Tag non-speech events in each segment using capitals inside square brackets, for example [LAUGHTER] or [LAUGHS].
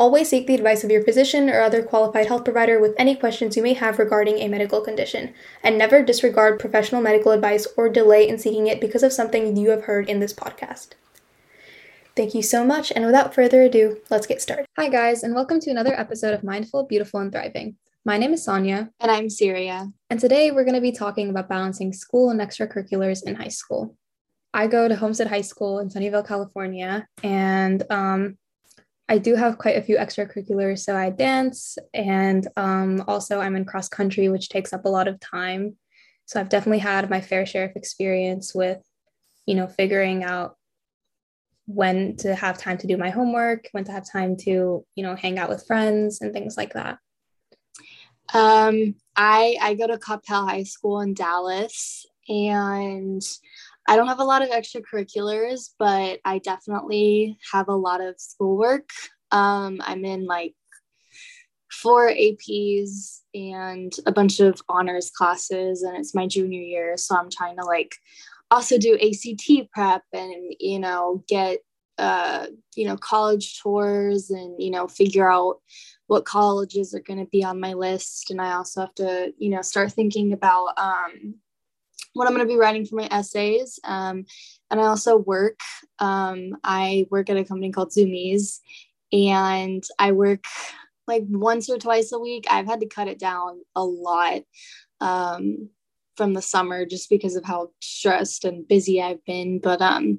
Always seek the advice of your physician or other qualified health provider with any questions you may have regarding a medical condition, and never disregard professional medical advice or delay in seeking it because of something you have heard in this podcast. Thank you so much, and without further ado, let's get started. Hi, guys, and welcome to another episode of Mindful, Beautiful, and Thriving. My name is Sonia. And I'm Syria. And today we're going to be talking about balancing school and extracurriculars in high school. I go to Homestead High School in Sunnyvale, California, and um, I do have quite a few extracurriculars. So I dance, and um, also I'm in cross country, which takes up a lot of time. So I've definitely had my fair share of experience with, you know, figuring out when to have time to do my homework, when to have time to, you know, hang out with friends and things like that. Um, I I go to Coppell High School in Dallas, and I don't have a lot of extracurriculars, but I definitely have a lot of schoolwork. Um, I'm in like four APs and a bunch of honors classes, and it's my junior year. So I'm trying to like also do ACT prep and, you know, get, uh, you know, college tours and, you know, figure out what colleges are going to be on my list. And I also have to, you know, start thinking about, um, what I'm going to be writing for my essays. Um, and I also work. Um, I work at a company called Zoomies, and I work like once or twice a week. I've had to cut it down a lot um, from the summer just because of how stressed and busy I've been. But um,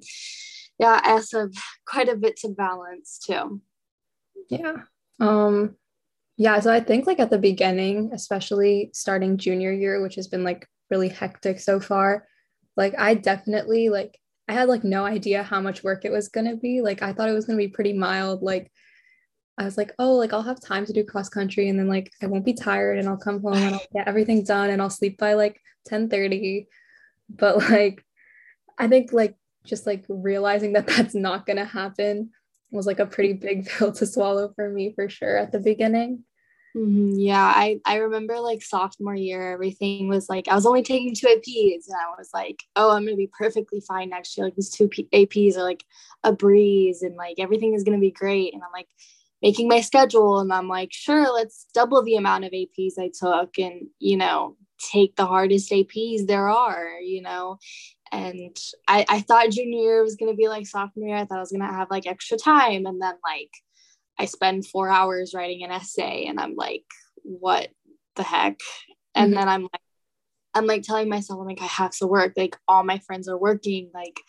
yeah, I also have quite a bit to balance too. Yeah. Um, yeah. So I think like at the beginning, especially starting junior year, which has been like really hectic so far. Like I definitely like I had like no idea how much work it was going to be. Like I thought it was going to be pretty mild. Like I was like, "Oh, like I'll have time to do cross country and then like I won't be tired and I'll come home and I'll get everything done and I'll sleep by like 10:30." But like I think like just like realizing that [LAUGHS] that's not going to happen was like a pretty big [LAUGHS] pill to swallow for me for sure at the beginning. Mm-hmm. Yeah, I, I remember like sophomore year, everything was like, I was only taking two APs and I was like, oh, I'm going to be perfectly fine next year. Like these two P- APs are like a breeze and like everything is going to be great. And I'm like making my schedule and I'm like, sure, let's double the amount of APs I took and, you know, take the hardest APs there are, you know. And I, I thought junior year was going to be like sophomore year. I thought I was going to have like extra time. And then like, I spend four hours writing an essay and I'm like, what the heck? And mm-hmm. then I'm like, I'm like telling myself, I'm like, I have to work. Like all my friends are working. Like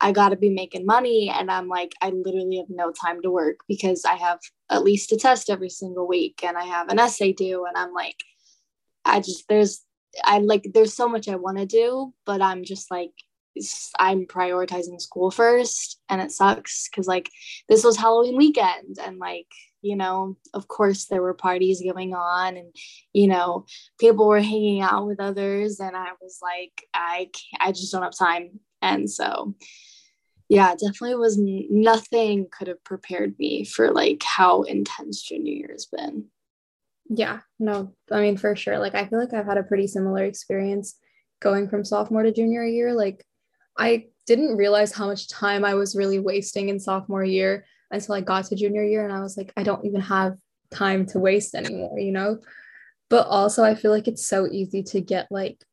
I gotta be making money. And I'm like, I literally have no time to work because I have at least a test every single week and I have an essay due. And I'm like, I just there's I like there's so much I want to do, but I'm just like I'm prioritizing school first and it sucks because like this was Halloween weekend and like you know of course there were parties going on and you know people were hanging out with others and I was like I I just don't have time. And so yeah definitely was nothing could have prepared me for like how intense junior year has been. Yeah no I mean for sure like I feel like I've had a pretty similar experience going from sophomore to junior year like I didn't realize how much time I was really wasting in sophomore year until I got to junior year. And I was like, I don't even have time to waste anymore, you know? But also, I feel like it's so easy to get like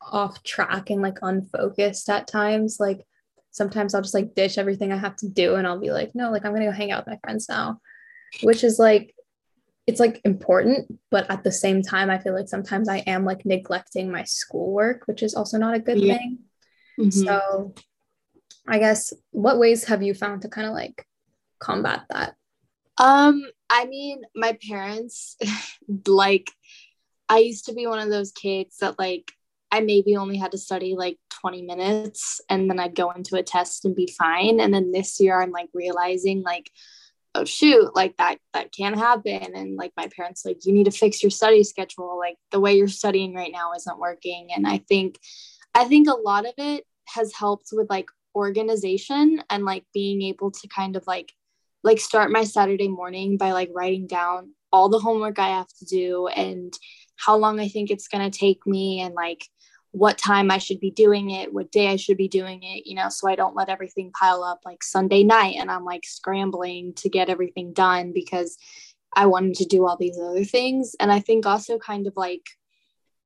off track and like unfocused at times. Like, sometimes I'll just like ditch everything I have to do and I'll be like, no, like I'm gonna go hang out with my friends now, which is like, it's like important, but at the same time, I feel like sometimes I am like neglecting my schoolwork, which is also not a good yeah. thing. Mm-hmm. So I guess what ways have you found to kind of like combat that? Um, I mean, my parents [LAUGHS] like I used to be one of those kids that like I maybe only had to study like 20 minutes and then I'd go into a test and be fine. And then this year I'm like realizing like, oh shoot, like that that can't happen. And like my parents like, you need to fix your study schedule. Like the way you're studying right now isn't working. And I think I think a lot of it has helped with like organization and like being able to kind of like like start my Saturday morning by like writing down all the homework I have to do and how long I think it's going to take me and like what time I should be doing it, what day I should be doing it, you know, so I don't let everything pile up like Sunday night and I'm like scrambling to get everything done because I wanted to do all these other things. And I think also kind of like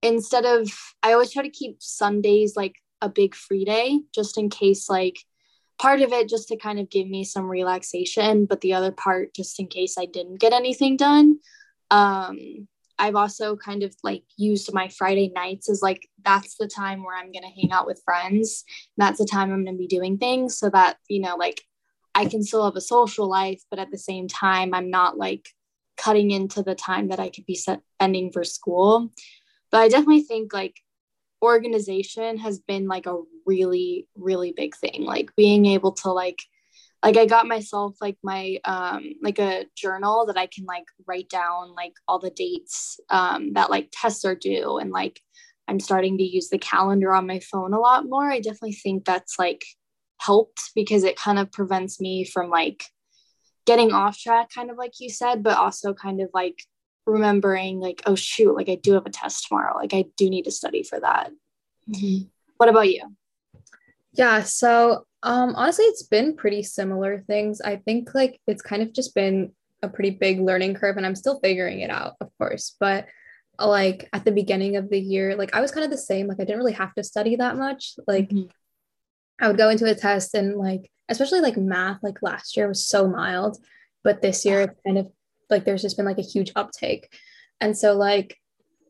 instead of, I always try to keep Sundays like a big free day just in case like part of it just to kind of give me some relaxation, but the other part just in case I didn't get anything done. Um, I've also kind of like used my Friday nights as like that's the time where I'm going to hang out with friends. That's the time I'm going to be doing things so that, you know, like I can still have a social life, but at the same time, I'm not like cutting into the time that I could be spending for school. But I definitely think like organization has been like a really, really big thing. Like being able to like like i got myself like my um like a journal that i can like write down like all the dates um that like tests are due and like i'm starting to use the calendar on my phone a lot more i definitely think that's like helped because it kind of prevents me from like getting off track kind of like you said but also kind of like remembering like oh shoot like i do have a test tomorrow like i do need to study for that mm-hmm. what about you yeah so um, honestly, it's been pretty similar things. I think like it's kind of just been a pretty big learning curve, and I'm still figuring it out, of course. But like at the beginning of the year, like I was kind of the same. Like I didn't really have to study that much. Like mm-hmm. I would go into a test and like, especially like math, like last year was so mild, but this year it's kind of like there's just been like a huge uptake. And so like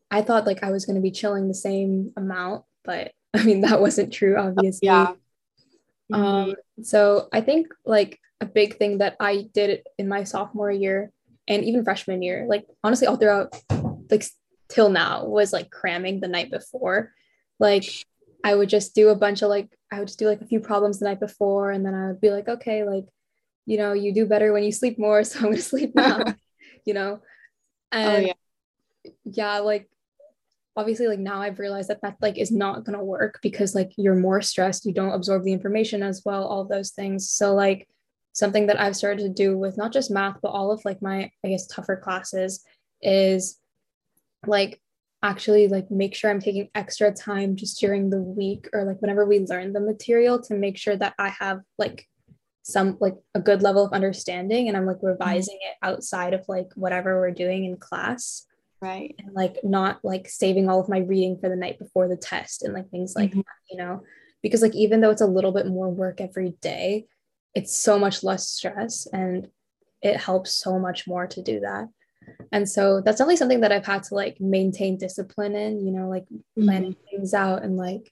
I thought like I was going to be chilling the same amount, but [LAUGHS] I mean that wasn't true obviously. Yeah. Um, so I think like a big thing that I did in my sophomore year and even freshman year, like honestly, all throughout, like till now, was like cramming the night before. Like I would just do a bunch of like, I would just do like a few problems the night before, and then I would be like, okay, like, you know, you do better when you sleep more, [LAUGHS] so I'm gonna sleep now, [LAUGHS] you know. Oh, and oh, yeah. yeah, like obviously like now i've realized that that like is not going to work because like you're more stressed you don't absorb the information as well all those things so like something that i've started to do with not just math but all of like my i guess tougher classes is like actually like make sure i'm taking extra time just during the week or like whenever we learn the material to make sure that i have like some like a good level of understanding and i'm like revising it outside of like whatever we're doing in class. Right. And like not like saving all of my reading for the night before the test and like things like mm-hmm. that you know? Because like even though it's a little bit more work every day it's so much less stress and it helps so much more to do that. And so that's definitely something that i've had to like maintain discipline in you know like planning mm-hmm. things out and like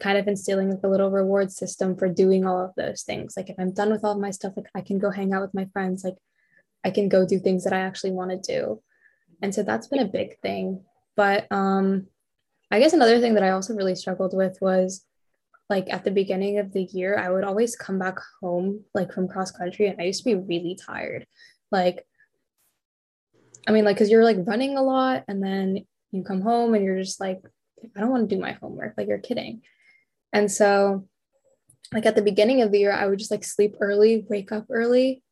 kind of instilling like a little reward system for doing all of those things like if i'm done with all of my stuff like i can go hang out with my friends like i can go do things that i actually want to do and so that's been a big thing. But um, I guess another thing that I also really struggled with was like at the beginning of the year, I would always come back home like from cross country and I used to be really tired. Like, I mean, like, cause you're like running a lot and then you come home and you're just like, I don't want to do my homework. Like, you're kidding. And so, like, at the beginning of the year, I would just like sleep early, wake up early,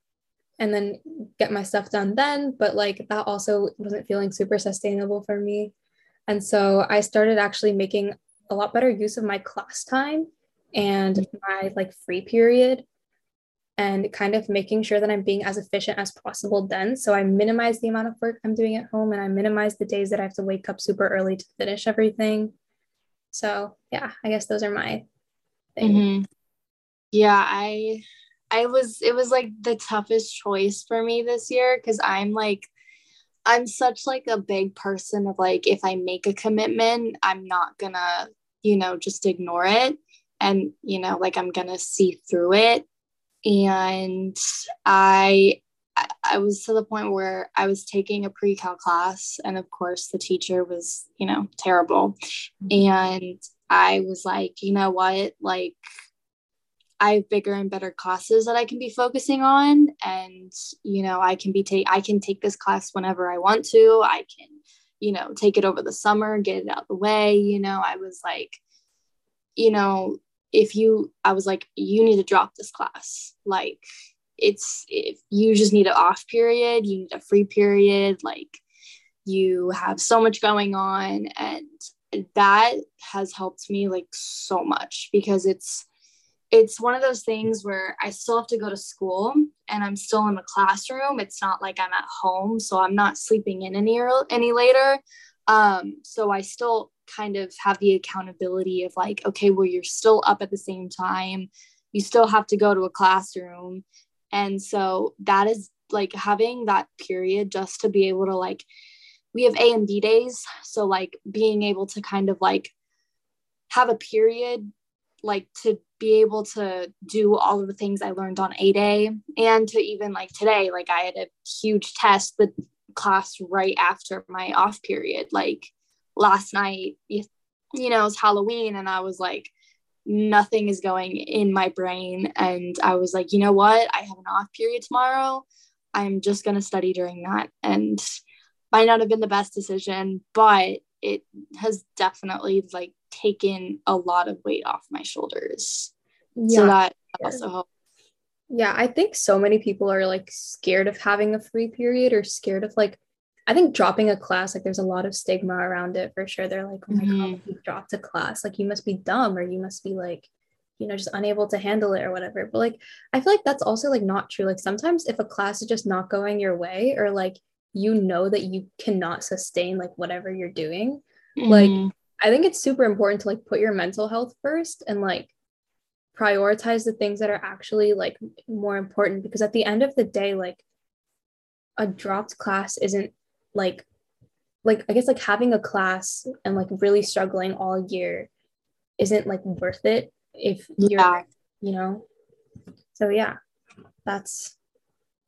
and then get my stuff done then. But like that also wasn't feeling super sustainable for me. And so I started actually making a lot better use of my class time and mm-hmm. my like free period and kind of making sure that I'm being as efficient as possible then. So I minimize the amount of work I'm doing at home and I minimize the days that I have to wake up super early to finish everything. So yeah, I guess those are my things. Mm-hmm. Yeah, I I was it was like the toughest choice for me this year because I'm like I'm such like a big person of like if I make a commitment, I'm not gonna, you know, just ignore it. And, you know, like I'm gonna see through it. And I I was to the point where I was taking a pre-cal class, and of course the teacher was, you know, terrible. Mm-hmm. And I was like, you know what, like I have bigger and better classes that I can be focusing on. And, you know, I can be take I can take this class whenever I want to. I can, you know, take it over the summer, get it out the way. You know, I was like, you know, if you i was like you need to drop this class like it's if you just need an off period you need a free period like you have so much going on and that has helped me like so much because it's it's one of those things where I still have to go to school and I'm still in the classroom. It's not like I'm at home, so I'm not sleeping in any any later. Um, so I still kind of have the accountability of like, okay, well, you're still up at the same time. You still have to go to a classroom. And so that is like having that period just to be able to like, we have A and B days. So like being able to kind of like have a period like to be able to do all of the things I learned on A day and to even like today, like I had a huge test the class right after my off period. Like last night, you, know, it's Halloween and I was like, nothing is going in my brain. And I was like, you know what? I have an off period tomorrow. I'm just going to study during that. And might not have been the best decision, but it has definitely like taken a lot of weight off my shoulders. Yeah. So that also helps. Yeah, I think so many people are like scared of having a free period or scared of like I think dropping a class, like there's a lot of stigma around it for sure. They're like, oh my mm-hmm. God, you dropped a class. Like you must be dumb or you must be like, you know, just unable to handle it or whatever. But like, I feel like that's also like not true. Like sometimes if a class is just not going your way or like you know that you cannot sustain like whatever you're doing, mm-hmm. like I think it's super important to like put your mental health first and like prioritize the things that are actually like more important because at the end of the day, like a dropped class isn't like like I guess like having a class and like really struggling all year isn't like worth it if you're yeah. you know so yeah that's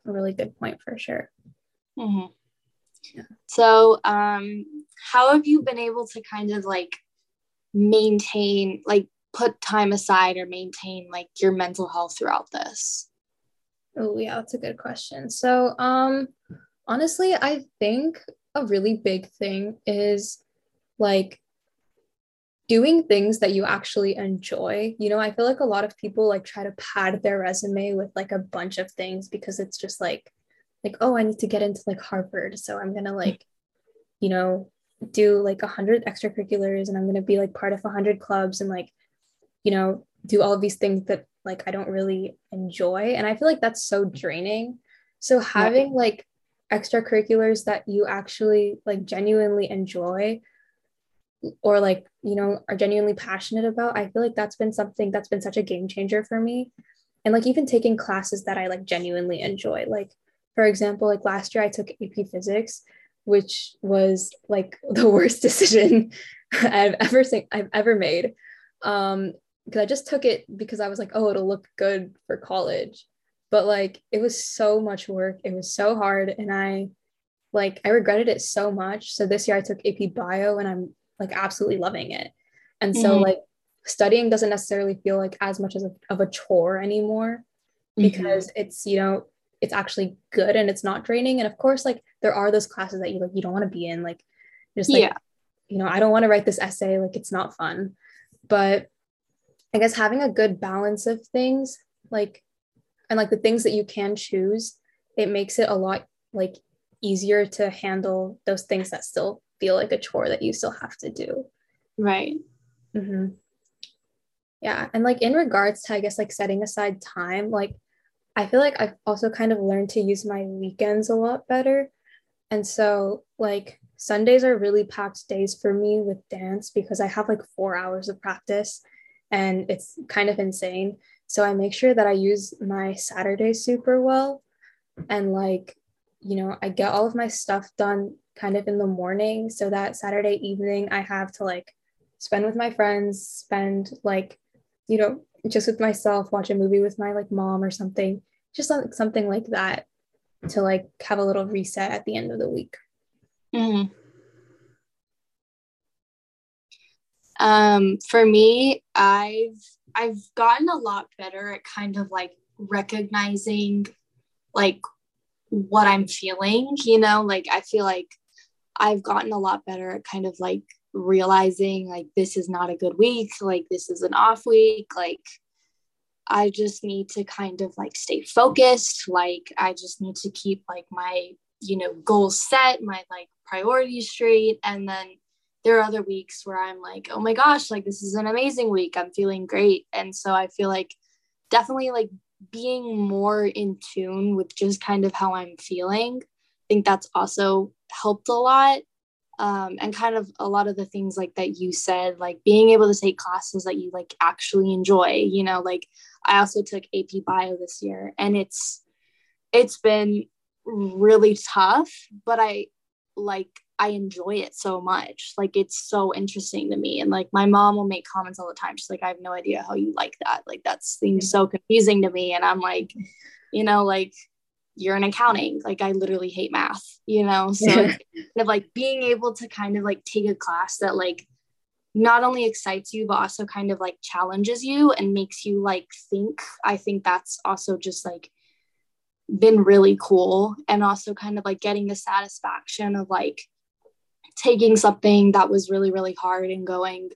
a really good point for sure mm-hmm. yeah. so um how have you been able to kind of like maintain like put time aside or maintain like your mental health throughout this oh yeah that's a good question so um honestly, I think a really big thing is like doing things that you actually enjoy. You know, I feel like a lot of people like try to pad their resume with like a bunch of things because it's just like like oh, I need to get into like Harvard, so I'm going to like you know, do like a hundred extracurriculars and I'm going to be like part of a hundred clubs and like you know, do all of these things that like I don't really enjoy and I feel like that's so draining. So having yeah. like extracurriculars that you actually like genuinely enjoy or like you know are genuinely passionate about i feel like that's been something that's been such a game changer for me. And like even taking classes that i like genuinely enjoy like for example like last year i took ap physics which was like [LAUGHS] the worst decision [LAUGHS] i've ever seen i've ever made. Um because i just took it because i was like oh it'll look good for college but like it was so much work it was so hard and i like i regretted it so much so this year i took ap bio and i'm like absolutely loving it and so mm-hmm. like studying doesn't necessarily feel like as much as a, of a chore anymore because mm-hmm. it's you know it's actually good and it's not draining and of course like there are those classes that you like you don't want to be in like just like yeah. you know i don't want to write this essay like it's not fun but i guess having a good balance of things like and like the things that you can choose it makes it a lot like easier to handle those things that still feel like a chore that you still have to do. Right. Mm-hmm. yeah and like in regards to i guess like setting aside time like i feel like i've also kind of learned to use my weekends a lot better. And so like sundays are really packed days for me with dance because i have like four hours of practice and it's kind of insane so I make sure that I use my Saturday super well. And like, you know, I get all of my stuff done kind of in the morning so that Saturday evening I have to like spend with my friends, spend like, you know, just with myself, watch a movie with my like mom or something, just like something like that to like have a little reset at the end of the week. Mm-hmm. Um, for me, I've I've gotten a lot better at kind of like recognizing like what I'm feeling, you know, like I feel like I've gotten a lot better at kind of like realizing like this is not a good week, like this is an off week, like I just need to kind of like stay focused, like I just need to keep like my, you know, goals set, my like priorities straight and then there are other weeks where I'm like, oh my gosh, like this is an amazing week. I'm feeling great. And so I feel like definitely like being more in tune with just kind of how I'm feeling. I think that's also helped a lot. Um, and kind of a lot of the things like that you said, like being able to take classes that you like actually enjoy, you know, like I also took AP bio this year and it's, it's been really tough, but I like I enjoy it so much. Like it's so interesting to me. And like my mom will make comments all the time. She's like, I have no idea how you like that. Like that seems so confusing to me. And I'm like, you know, like you're in accounting. Like I literally hate math, you know? So kind of like being able to kind of like take a class that like not only excites you, but also kind of like challenges you and makes you like think. I think that's also just like been really cool. And also kind of like getting the satisfaction of like, taking something that was really really hard and going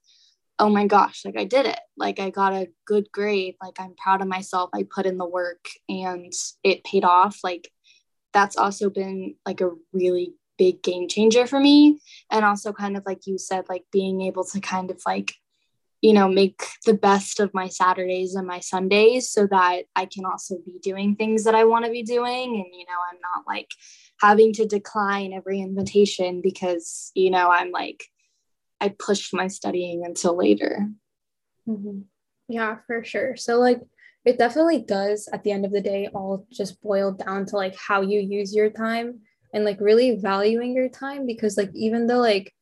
oh my gosh like i did it. Like i got a good grade. Like i'm proud of myself. I put in the work and it paid off. Like that's also been like a really big game changer for me. And also kind of like you said like being able to kind of like you know make the best of my saturdays and my sundays so that i can also be doing things that i want to be doing. And you know i'm not like having to decline every invitation because you know i'm like i pushed my studying until later mm-hmm. yeah for sure so like it definitely does at the end of the day all just boil down to like how you use your time and like really valuing your time because like even though like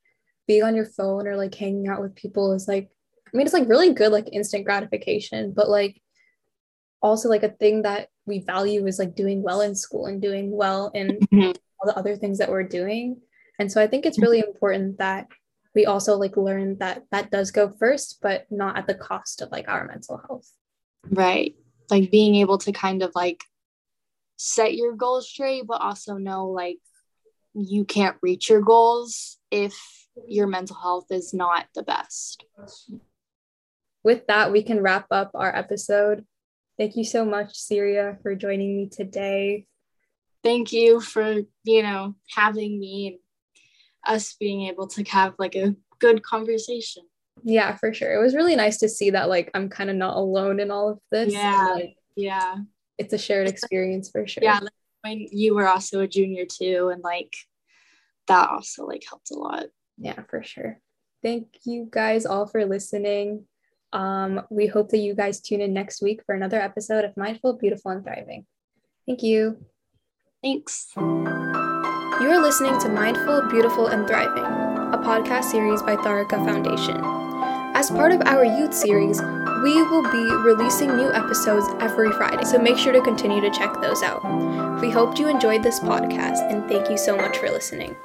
being on your phone or like hanging out with people is like i mean it's like really good like instant gratification but like also like a thing that we value is like doing well in school and doing well in mm-hmm. all the other things that we're doing. And so i think it's really important that we also like learn that that does go first but not at the cost of like our mental health. Right. Like being able to kind of like set your goals straight but also know like you can't reach your goals if your mental health is not the best. With that we can wrap up our episode Thank you so much, Syria, for joining me today. Thank you for, you know, having me and us being able to have like a good conversation. Yeah, for sure. It was really nice to see that like I'm kind of not alone in all of this. Yeah. And, like, yeah. It's a shared experience for sure. Yeah. Like, when you were also a junior too, and like that also like helped a lot. Yeah, for sure. Thank you guys all for listening. Um, we hope that you guys tune in next week for another episode of Mindful, Beautiful, and Thriving. Thank you. Thanks. You are listening to Mindful, Beautiful, and Thriving, a podcast series by Tharaka Foundation. As part of our youth series, we will be releasing new episodes every Friday, so make sure to continue to check those out. We hope you enjoyed this podcast, and thank you so much for listening.